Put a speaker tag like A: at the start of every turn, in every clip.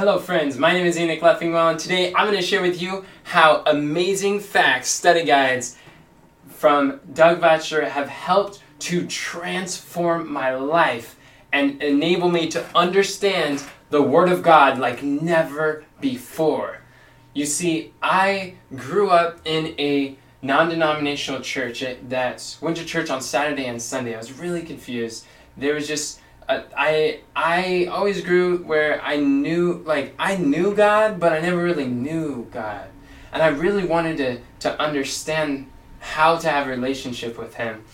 A: Hello, friends. My name is Enoch Leffingwell, and today I'm going to share with you how amazing facts study guides from Doug Batchelor have helped to transform my life and enable me to understand the Word of God like never before. You see, I grew up in a non denominational church that went to church on Saturday and Sunday. I was really confused. There was just I I always grew where I knew like I knew God, but I never really knew God, and I really wanted to to understand how to have a relationship with Him,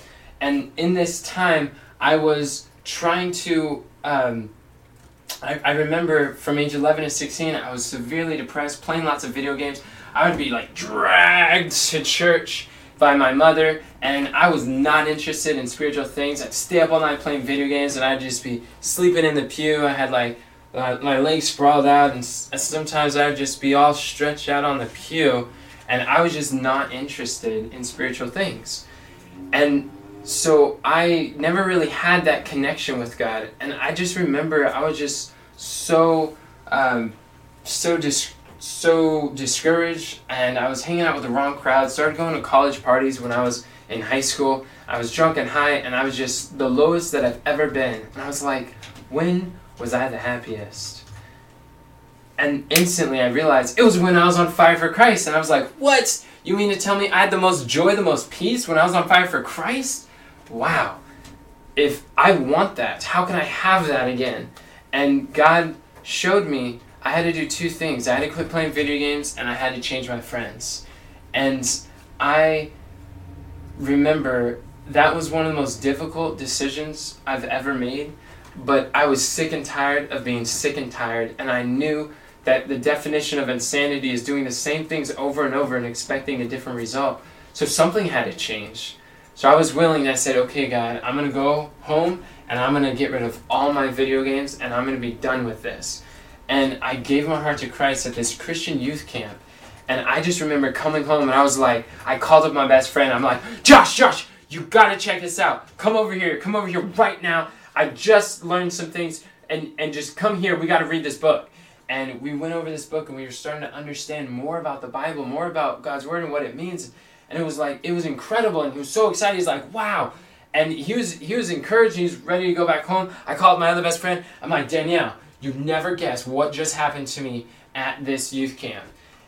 A: and in this time I was trying to. Um, I, I remember from age 11 to 16, I was severely depressed, playing lots of video games. I would be like dragged to church by my mother, and I was not interested in spiritual things. I'd stay up all night playing video games, and I'd just be sleeping in the pew. I had like uh, my legs sprawled out, and sometimes I'd just be all stretched out on the pew, and I was just not interested in spiritual things. And so I never really had that connection with God, and I just remember I was just so um, so dis- so discouraged, and I was hanging out with the wrong crowd. Started going to college parties when I was in high school. I was drunk and high, and I was just the lowest that I've ever been. And I was like, when was I the happiest? And instantly I realized it was when I was on fire for Christ. And I was like, what? You mean to tell me I had the most joy, the most peace when I was on fire for Christ? Wow. If I want that, how can I have that again? And God showed me I had to do two things. I had to quit playing video games and I had to change my friends. And I remember that was one of the most difficult decisions I've ever made. But I was sick and tired of being sick and tired, and I knew that the definition of insanity is doing the same things over and over and expecting a different result. So something had to change. So I was willing, I said, okay, God, I'm going to go home and I'm going to get rid of all my video games and I'm going to be done with this. And I gave my heart to Christ at this Christian youth camp. And I just remember coming home and I was like, I called up my best friend. I'm like, Josh, Josh, you gotta check this out. Come over here. Come over here right now. I just learned some things and, and just come here. We gotta read this book. And we went over this book and we were starting to understand more about the Bible, more about God's Word and what it means. And it was like, it was incredible. And he was so excited. He's like, wow. And he was, he was encouraged. He's ready to go back home. I called my other best friend. I'm like, Danielle, you never guess what just happened to me at this youth camp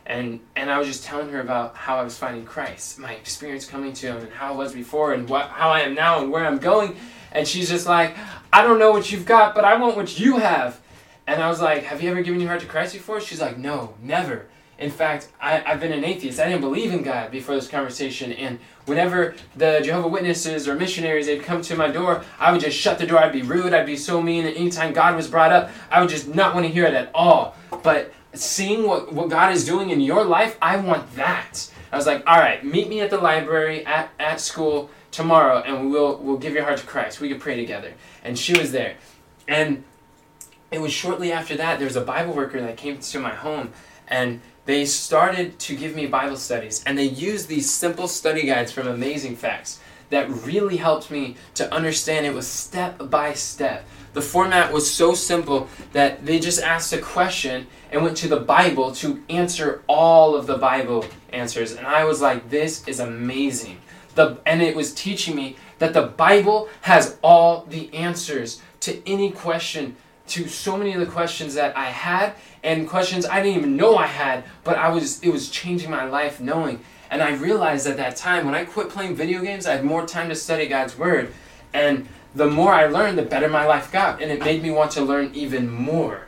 A: and and I was just telling her about how I was finding Christ, my experience coming to Him, and how it was before, and what how I am now, and where I'm going. And she's just like, I don't know what you've got, but I want what you have. And I was like, Have you ever given your heart to Christ before? She's like, No, never. In fact, I, I've been an atheist. I didn't believe in God before this conversation. And whenever the Jehovah Witnesses or missionaries they'd come to my door, I would just shut the door. I'd be rude. I'd be so mean. And anytime God was brought up, I would just not want to hear it at all. But seeing what, what God is doing in your life, I want that. I was like, all right, meet me at the library at, at school tomorrow and we'll we'll give your heart to Christ. We can pray together. And she was there. And it was shortly after that there was a Bible worker that came to my home and they started to give me Bible studies and they used these simple study guides from Amazing Facts that really helped me to understand it was step by step. The format was so simple that they just asked a question and went to the Bible to answer all of the Bible answers. And I was like, this is amazing. The, and it was teaching me that the Bible has all the answers to any question, to so many of the questions that I had, and questions I didn't even know I had, but I was it was changing my life knowing. And I realized at that time when I quit playing video games, I had more time to study God's Word. And the more I learned, the better my life got. And it made me want to learn even more.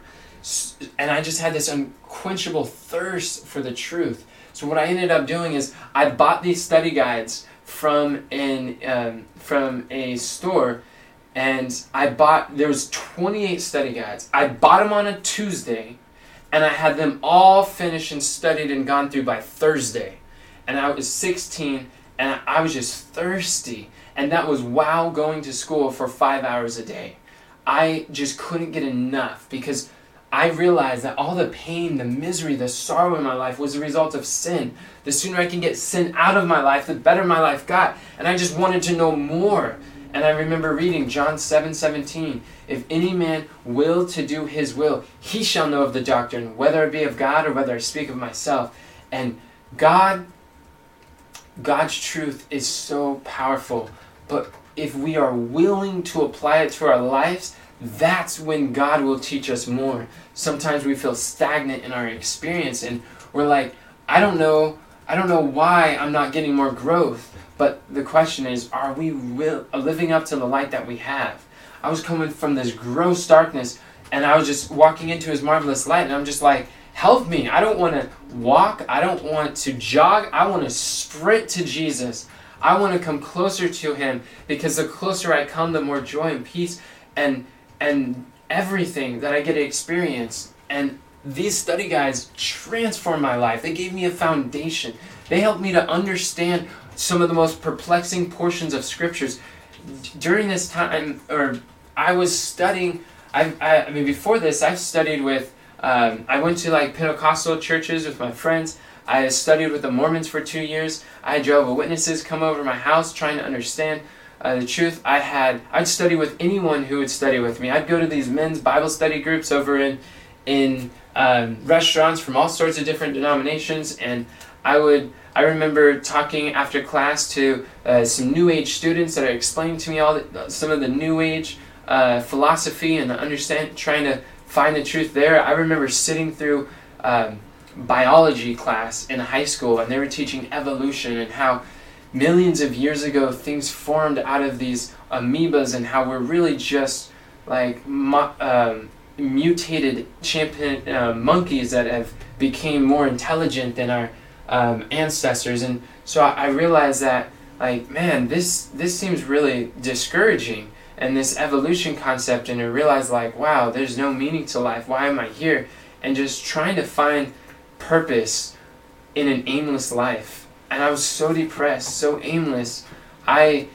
A: And I just had this unquenchable thirst for the truth. So what I ended up doing is I bought these study guides from an um, from a store, and I bought there was 28 study guides. I bought them on a Tuesday, and I had them all finished and studied and gone through by Thursday and I was 16 and I was just thirsty. And that was wow going to school for five hours a day. I just couldn't get enough because I realized that all the pain, the misery, the sorrow in my life was a result of sin. The sooner I can get sin out of my life, the better my life got. And I just wanted to know more. And I remember reading John 7 17. If any man will to do his will, he shall know of the doctrine, whether it be of God or whether I speak of myself. And God, God's truth is so powerful. But if we are willing to apply it to our lives, that's when God will teach us more. Sometimes we feel stagnant in our experience and we're like, I don't know, I don't know why I'm not getting more growth. But the question is, are we will, uh, living up to the light that we have? I was coming from this gross darkness and I was just walking into his marvelous light and I'm just like, help me. I don't want to walk. I don't want to jog. I want to sprint to Jesus. I want to come closer to him because the closer I come, the more joy and peace and and everything that I get to experience. And these study guides transformed my life. They gave me a foundation. They helped me to understand some of the most perplexing portions of scriptures. During this time, or I was studying, I, I, I mean, before this, I've studied with, um, I went to like Pentecostal churches with my friends. I studied with the Mormons for two years. I had Jehovah Witnesses come over my house trying to understand uh, the truth, I had I'd study with anyone who would study with me. I'd go to these men's Bible study groups over in in um, restaurants from all sorts of different denominations, and I would I remember talking after class to uh, some New Age students that are explaining to me all the, some of the New Age uh, philosophy and understand trying to find the truth there. I remember sitting through. Um, biology class in high school and they were teaching evolution and how millions of years ago things formed out of these amoebas and how we're really just like um, mutated champion uh, monkeys that have became more intelligent than our um, ancestors. And so I, I realized that like man this this seems really discouraging. And this evolution concept and I realized like wow there's no meaning to life. Why am I here? And just trying to find purpose in an aimless life. And I was so depressed, so aimless. I,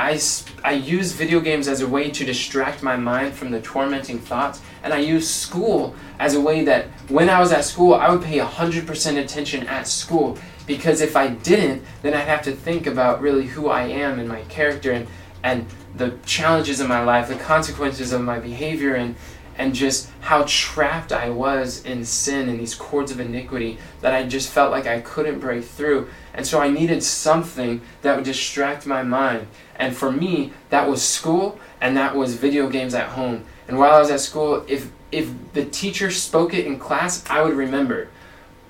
A: I, I use video games as a way to distract my mind from the tormenting thoughts, and I use school as a way that when I was at school, I would pay 100% attention at school. Because if I didn't, then I'd have to think about really who I am and my character and, and the challenges in my life, the consequences of my behavior, and, and just how trapped I was in sin and these cords of iniquity that I just felt like I couldn't break through. And so I needed something that would distract my mind. And for me, that was school and that was video games at home. And while I was at school, if if the teacher spoke it in class, I would remember.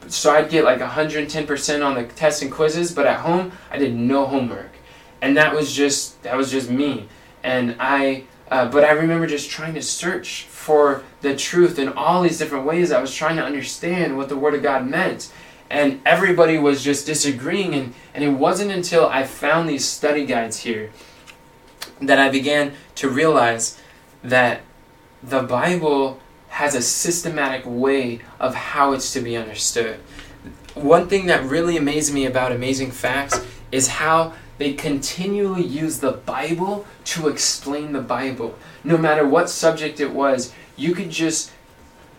A: So I'd get like 110% on the tests and quizzes, but at home, I did no homework. And that was just that was just me. And I uh, but I remember just trying to search for the truth in all these different ways. I was trying to understand what the Word of God meant and everybody was just disagreeing and, and it wasn't until i found these study guides here that i began to realize that the bible has a systematic way of how it's to be understood. One thing that really amazed me about amazing facts is how they continually use the bible to explain the bible. No matter what subject it was you could just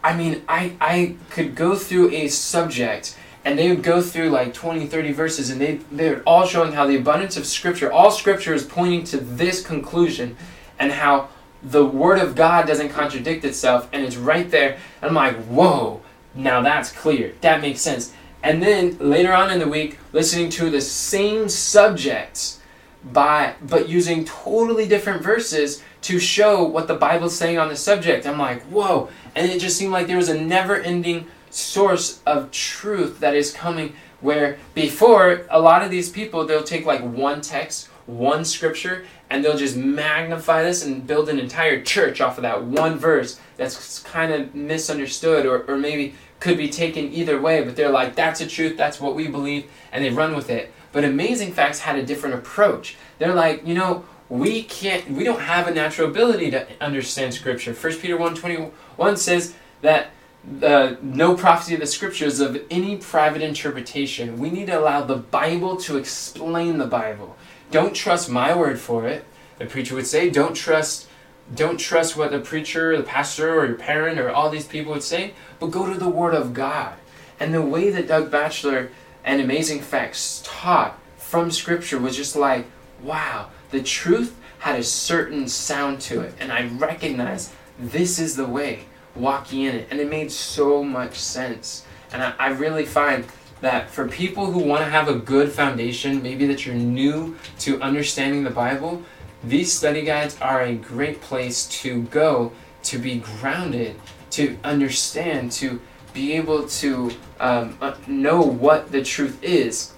A: i mean i, I could go through a subject and they would go through like 20 30 verses and they they're all showing how the abundance of scripture all scripture is pointing to this conclusion and how the word of god doesn't contradict itself and it's right there. And i'm like whoa now that's clear. That makes sense. And then later on in the week listening to the same subjects by but using totally different verses to show what the bible's saying on the subject. I'm like whoa. And it just seemed like there was a never ending source of truth that is coming where before a lot of these people they'll take like one text one scripture and they'll just magnify this and build an entire church off of that one verse that's kind of misunderstood or, or maybe could be taken either way but they're like that's the truth that's what we believe and they run with it. But amazing facts had a different approach. They're like you know we can't we don't have a natural ability to understand scripture. 1 peter 1.21 says that the no prophecy of the scriptures of any private interpretation. We need to allow the Bible to explain the Bible. Don't trust my word for it. The preacher would say, don't trust don't trust what the preacher, the pastor, or your parent, or all these people would say, but go to the Word of God. And the way that Doug Batchelor and Amazing Facts taught from Scripture was just like, wow, the truth had a certain sound to it. And I recognized this is the way, walking in it. And it made so much sense. And I, I really find that for people who want to have a good foundation, maybe that you're new to understanding the Bible, these study guides are a great place to go to be grounded, to understand, to be able to um, uh, know what the truth is.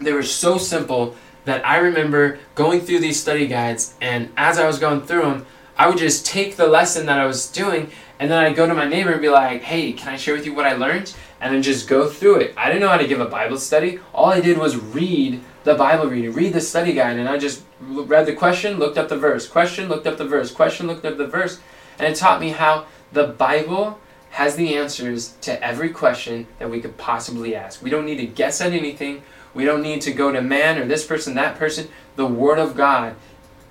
A: They were so simple that I remember going through these study guides, and as I was going through them, I would just take the lesson that I was doing, and then I'd go to my neighbor and be like, hey, can I share with you what I learned? And then just go through it. I didn't know how to give a Bible study. All I did was read the Bible reading, read the study guide, and I just read the question, looked up the verse, question, looked up the verse, question, looked up the verse, and it taught me how the Bible has the answers to every question that we could possibly ask. We don't need to guess at anything. We don't need to go to man or this person, that person. The Word of God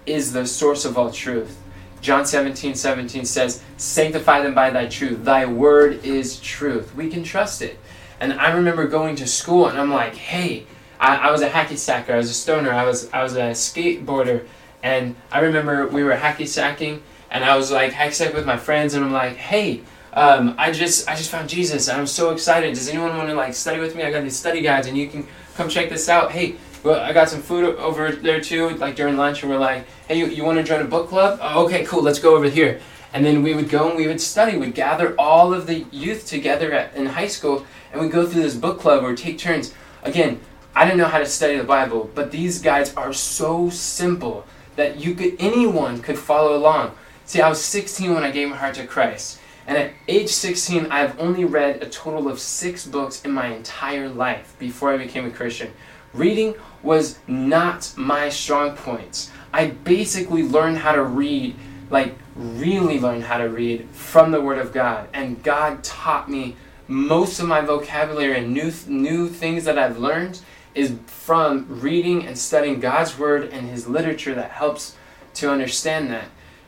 A: is the source of all truth. John 17, 17 says, Sanctify them by thy truth. Thy word is truth. We can trust it. And I remember going to school and I'm like, hey, I, I was a hacky sacker, I was a stoner, I was I was a skateboarder, and I remember we were hacky sacking and I was like hacky sack with my friends and I'm like, hey, um, I just I just found Jesus and I'm so excited. Does anyone want to like study with me? I got these study guides and you can come check this out. Hey, well, I got some food over there too, like during lunch, and we're like, hey, you, you want to join a book club? Oh, okay, cool, let's go over here. And then we would go and we would study. We'd gather all of the youth together at, in high school and we'd go through this book club or take turns. Again, I didn't know how to study the Bible, but these guides are so simple that you could anyone could follow along. See, I was 16 when I gave my heart to Christ. And at age 16, I've only read a total of six books in my entire life before I became a Christian. Reading was not my strong points. I basically learned how to read, like really learned how to read from the Word of God. And God taught me most of my vocabulary and new, new things that I've learned is from reading and studying God's Word and His literature that helps to understand that.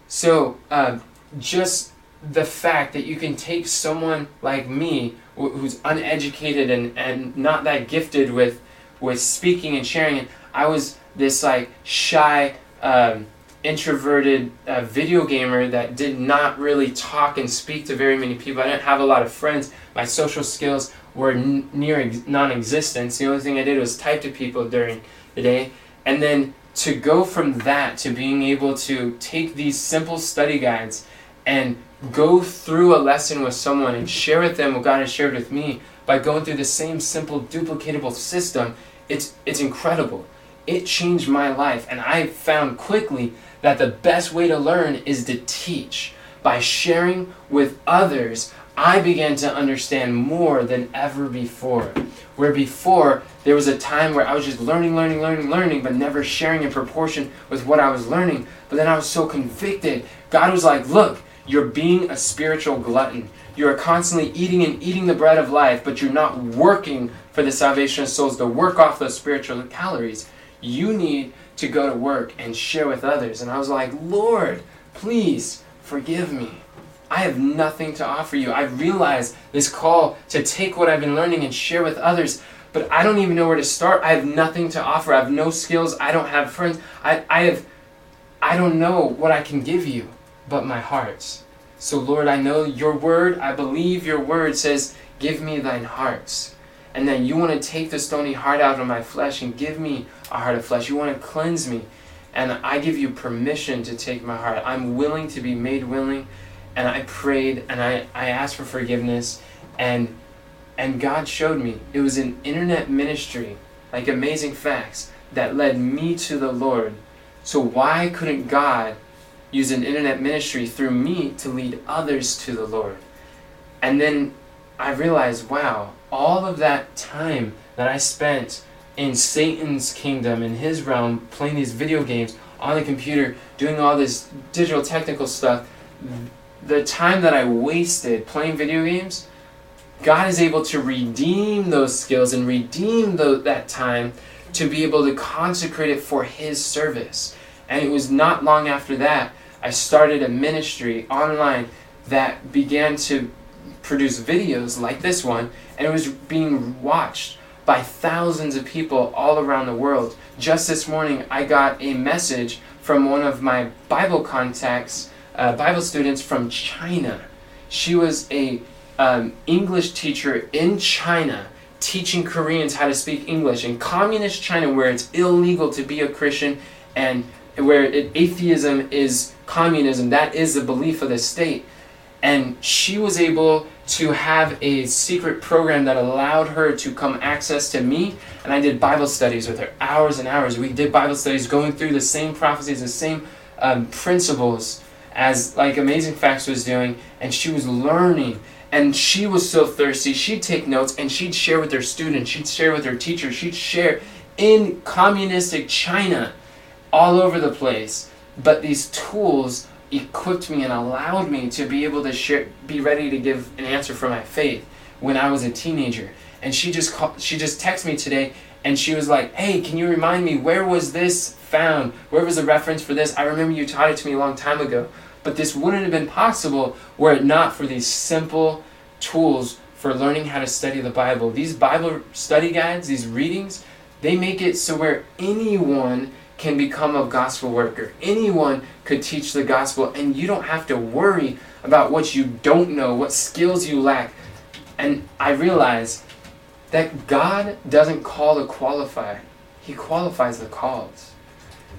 A: So, uh, just the fact that you can take someone like me who's uneducated and, and not that gifted with with speaking and sharing and i was this like shy um, introverted uh, video gamer that did not really talk and speak to very many people. I didn't have a lot of friends. My social skills were n- near ex- non-existent the only thing i did was type to people during the day. And then to go from that to being able to take these simple study guides and go through a lesson with someone and share with them what God has shared with me by going through the same simple duplicatable system, it's it's incredible. It changed my life and I found quickly that the best way to learn is to teach. By sharing with others, I began to understand more than ever before. Where before, there was a time where I was just learning, learning, learning, learning, but never sharing in proportion with what I was learning. But then I was so convicted. God was like, Look, you're being a spiritual glutton. You are constantly eating and eating the bread of life, but you're not working for the salvation of souls to work off those spiritual calories. You need to go to work and share with others. And I was like, Lord, please forgive me. I have nothing to offer you. I realize this call to take what I've been learning and share with others, but I don't even know where to start. I have nothing to offer. I have no skills. I don't have friends. I, I have I don't know what I can give you but my hearts. So, Lord, I know your word, I believe your word says, Give me thine hearts. And that you want to take the stony heart out of my flesh and give me a heart of flesh. You want to cleanse me. And I give you permission to take my heart. I'm willing to be made willing. And I prayed and I, I asked for forgiveness. And and God showed me. It was an internet ministry, like amazing facts, that led me to the Lord. So why couldn't God use an internet ministry through me to lead others to the Lord. And then I realized, wow, all of that time that I spent in Satan's kingdom, in his realm, playing these video games on the computer, doing all this digital technical stuff, the time that I wasted playing video games, God is able to redeem those skills and redeem the, that time to be able to consecrate it for His service. And it was not long after that I started a ministry online that began to produce videos like this one, and it was being watched by thousands of people all around the world. Just this morning, I got a message from one of my Bible contacts, uh, Bible students from China. She was a um, English teacher in China teaching Koreans how to speak English in communist China, where it's illegal to be a Christian and where it, atheism is communism. That is the belief of the state. And she was able to have a secret program that allowed her to come access to me. And I did Bible studies with her, hours and hours. We did Bible studies going through the same prophecies, the same um, principles as like Amazing Facts was doing. And she was learning. And she was so thirsty. She'd take notes and she'd share with her students. She'd share with her teachers. She'd share in communistic China all over the place. But these tools equipped me and allowed me to be able to share, be ready to give an answer for my faith when I was a teenager. And she just called, she just texted me today and she was like, "Hey, can you remind me where was this found? Where was the reference for this? I remember you taught it to me a long time ago, but this wouldn't have been possible were it not for these simple tools for learning how to study the Bible. These Bible study guides, these readings, they make it so where anyone can become a gospel worker. Anyone could teach the gospel, and you don't have to worry about what you don't know, what skills you lack. And I realize that God doesn't call the qualified, He qualifies the called.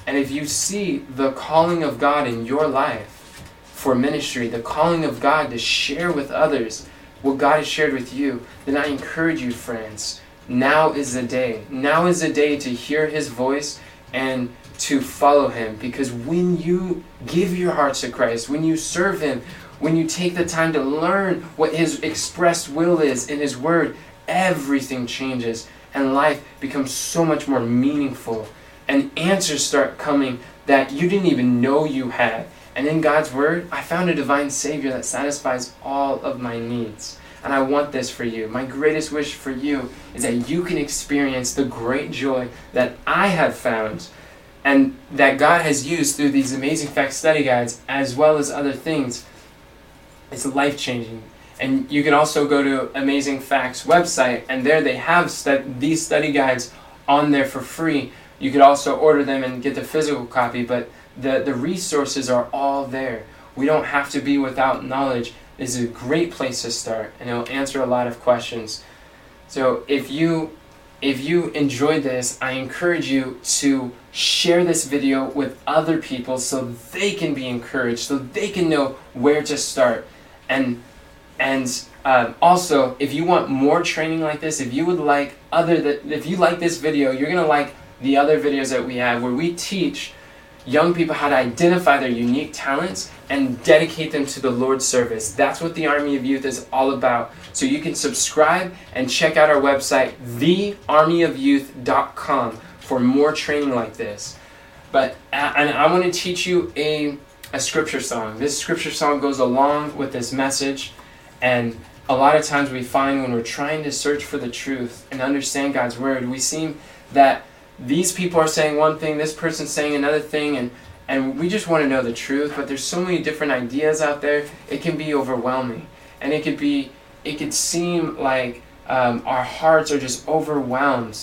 A: And if you see the calling of God in your life for ministry, the calling of God to share with others what God has shared with you, then I encourage you, friends. Now is the day. Now is the day to hear His voice and to follow him because when you give your hearts to Christ, when you serve him, when you take the time to learn what his expressed will is in his word, everything changes and life becomes so much more meaningful and answers start coming that you didn't even know you had. And in God's word, I found a divine savior that satisfies all of my needs. And I want this for you. My greatest wish for you is that you can experience the great joy that I have found and that God has used through these amazing fact study guides as well as other things. It's life changing. And you can also go to Amazing Facts website, and there they have these study guides on there for free. You could also order them and get the physical copy, but the, the resources are all there. We don't have to be without knowledge is a great place to start and it'll answer a lot of questions. So if you if you enjoyed this, I encourage you to share this video with other people so they can be encouraged, so they can know where to start. And and um, also, if you want more training like this, if you would like other that if you like this video, you're gonna like the other videos that we have where we teach young people how to identify their unique talents and dedicate them to the Lord's service. That's what the Army of Youth is all about. So you can subscribe and check out our website, thearmyofyouth.com, for more training like this. But uh, and I want to teach you a, a scripture song. This scripture song goes along with this message, and a lot of times we find when we're trying to search for the truth and understand God's word, we seem that these people are saying one thing, this person's saying another thing, and and we just want to know the truth. But there's so many different ideas out there. It can be overwhelming, and it could be it could seem like um, our hearts are just overwhelmed.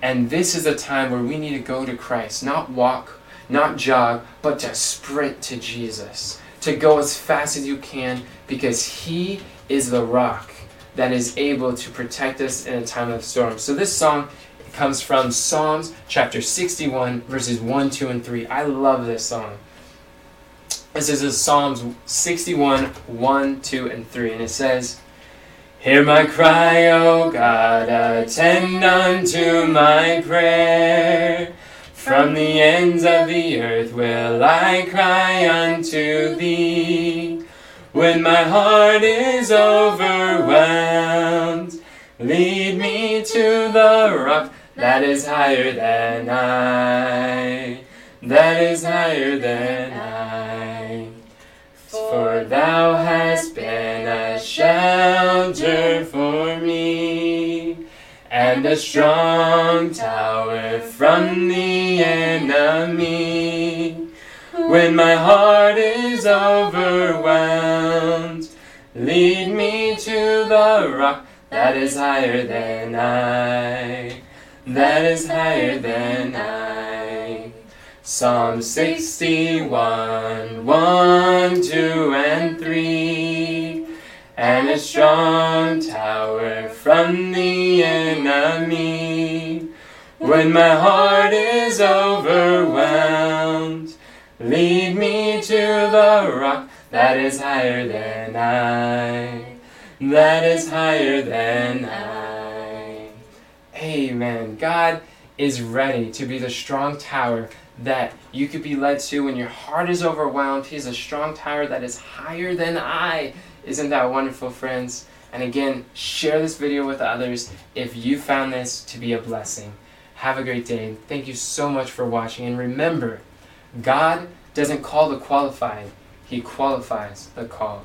A: And this is a time where we need to go to Christ, not walk, not jog, but to sprint to Jesus, to go as fast as you can, because He is the rock that is able to protect us in a time of storm. So this song comes from Psalms chapter 61, verses 1, 2, and 3. I love this song. This is Psalms 61, 1, 2, and 3. And it says, Hear my cry, O God, attend unto my prayer. From the ends of the earth will I cry unto thee. When my heart is overwhelmed, lead me to the rock that is higher than I, that is higher than I. For thou hast been a shelter for me, and a strong tower from the enemy. When my heart is overwhelmed, lead me to the rock that is higher than I that is higher than I. Psalm 61, 1, 2, and 3. And a strong tower from the enemy. When my heart is overwhelmed, lead me to the rock that is higher than I. That is higher than I. Amen. God is ready to be the strong tower that you could be led to when your heart is overwhelmed. He's a strong tower that is higher than I. Isn't that wonderful, friends? And again, share this video with others if you found this to be a blessing. Have a great day. Thank you so much for watching. And remember, God doesn't call the qualified, He qualifies the called.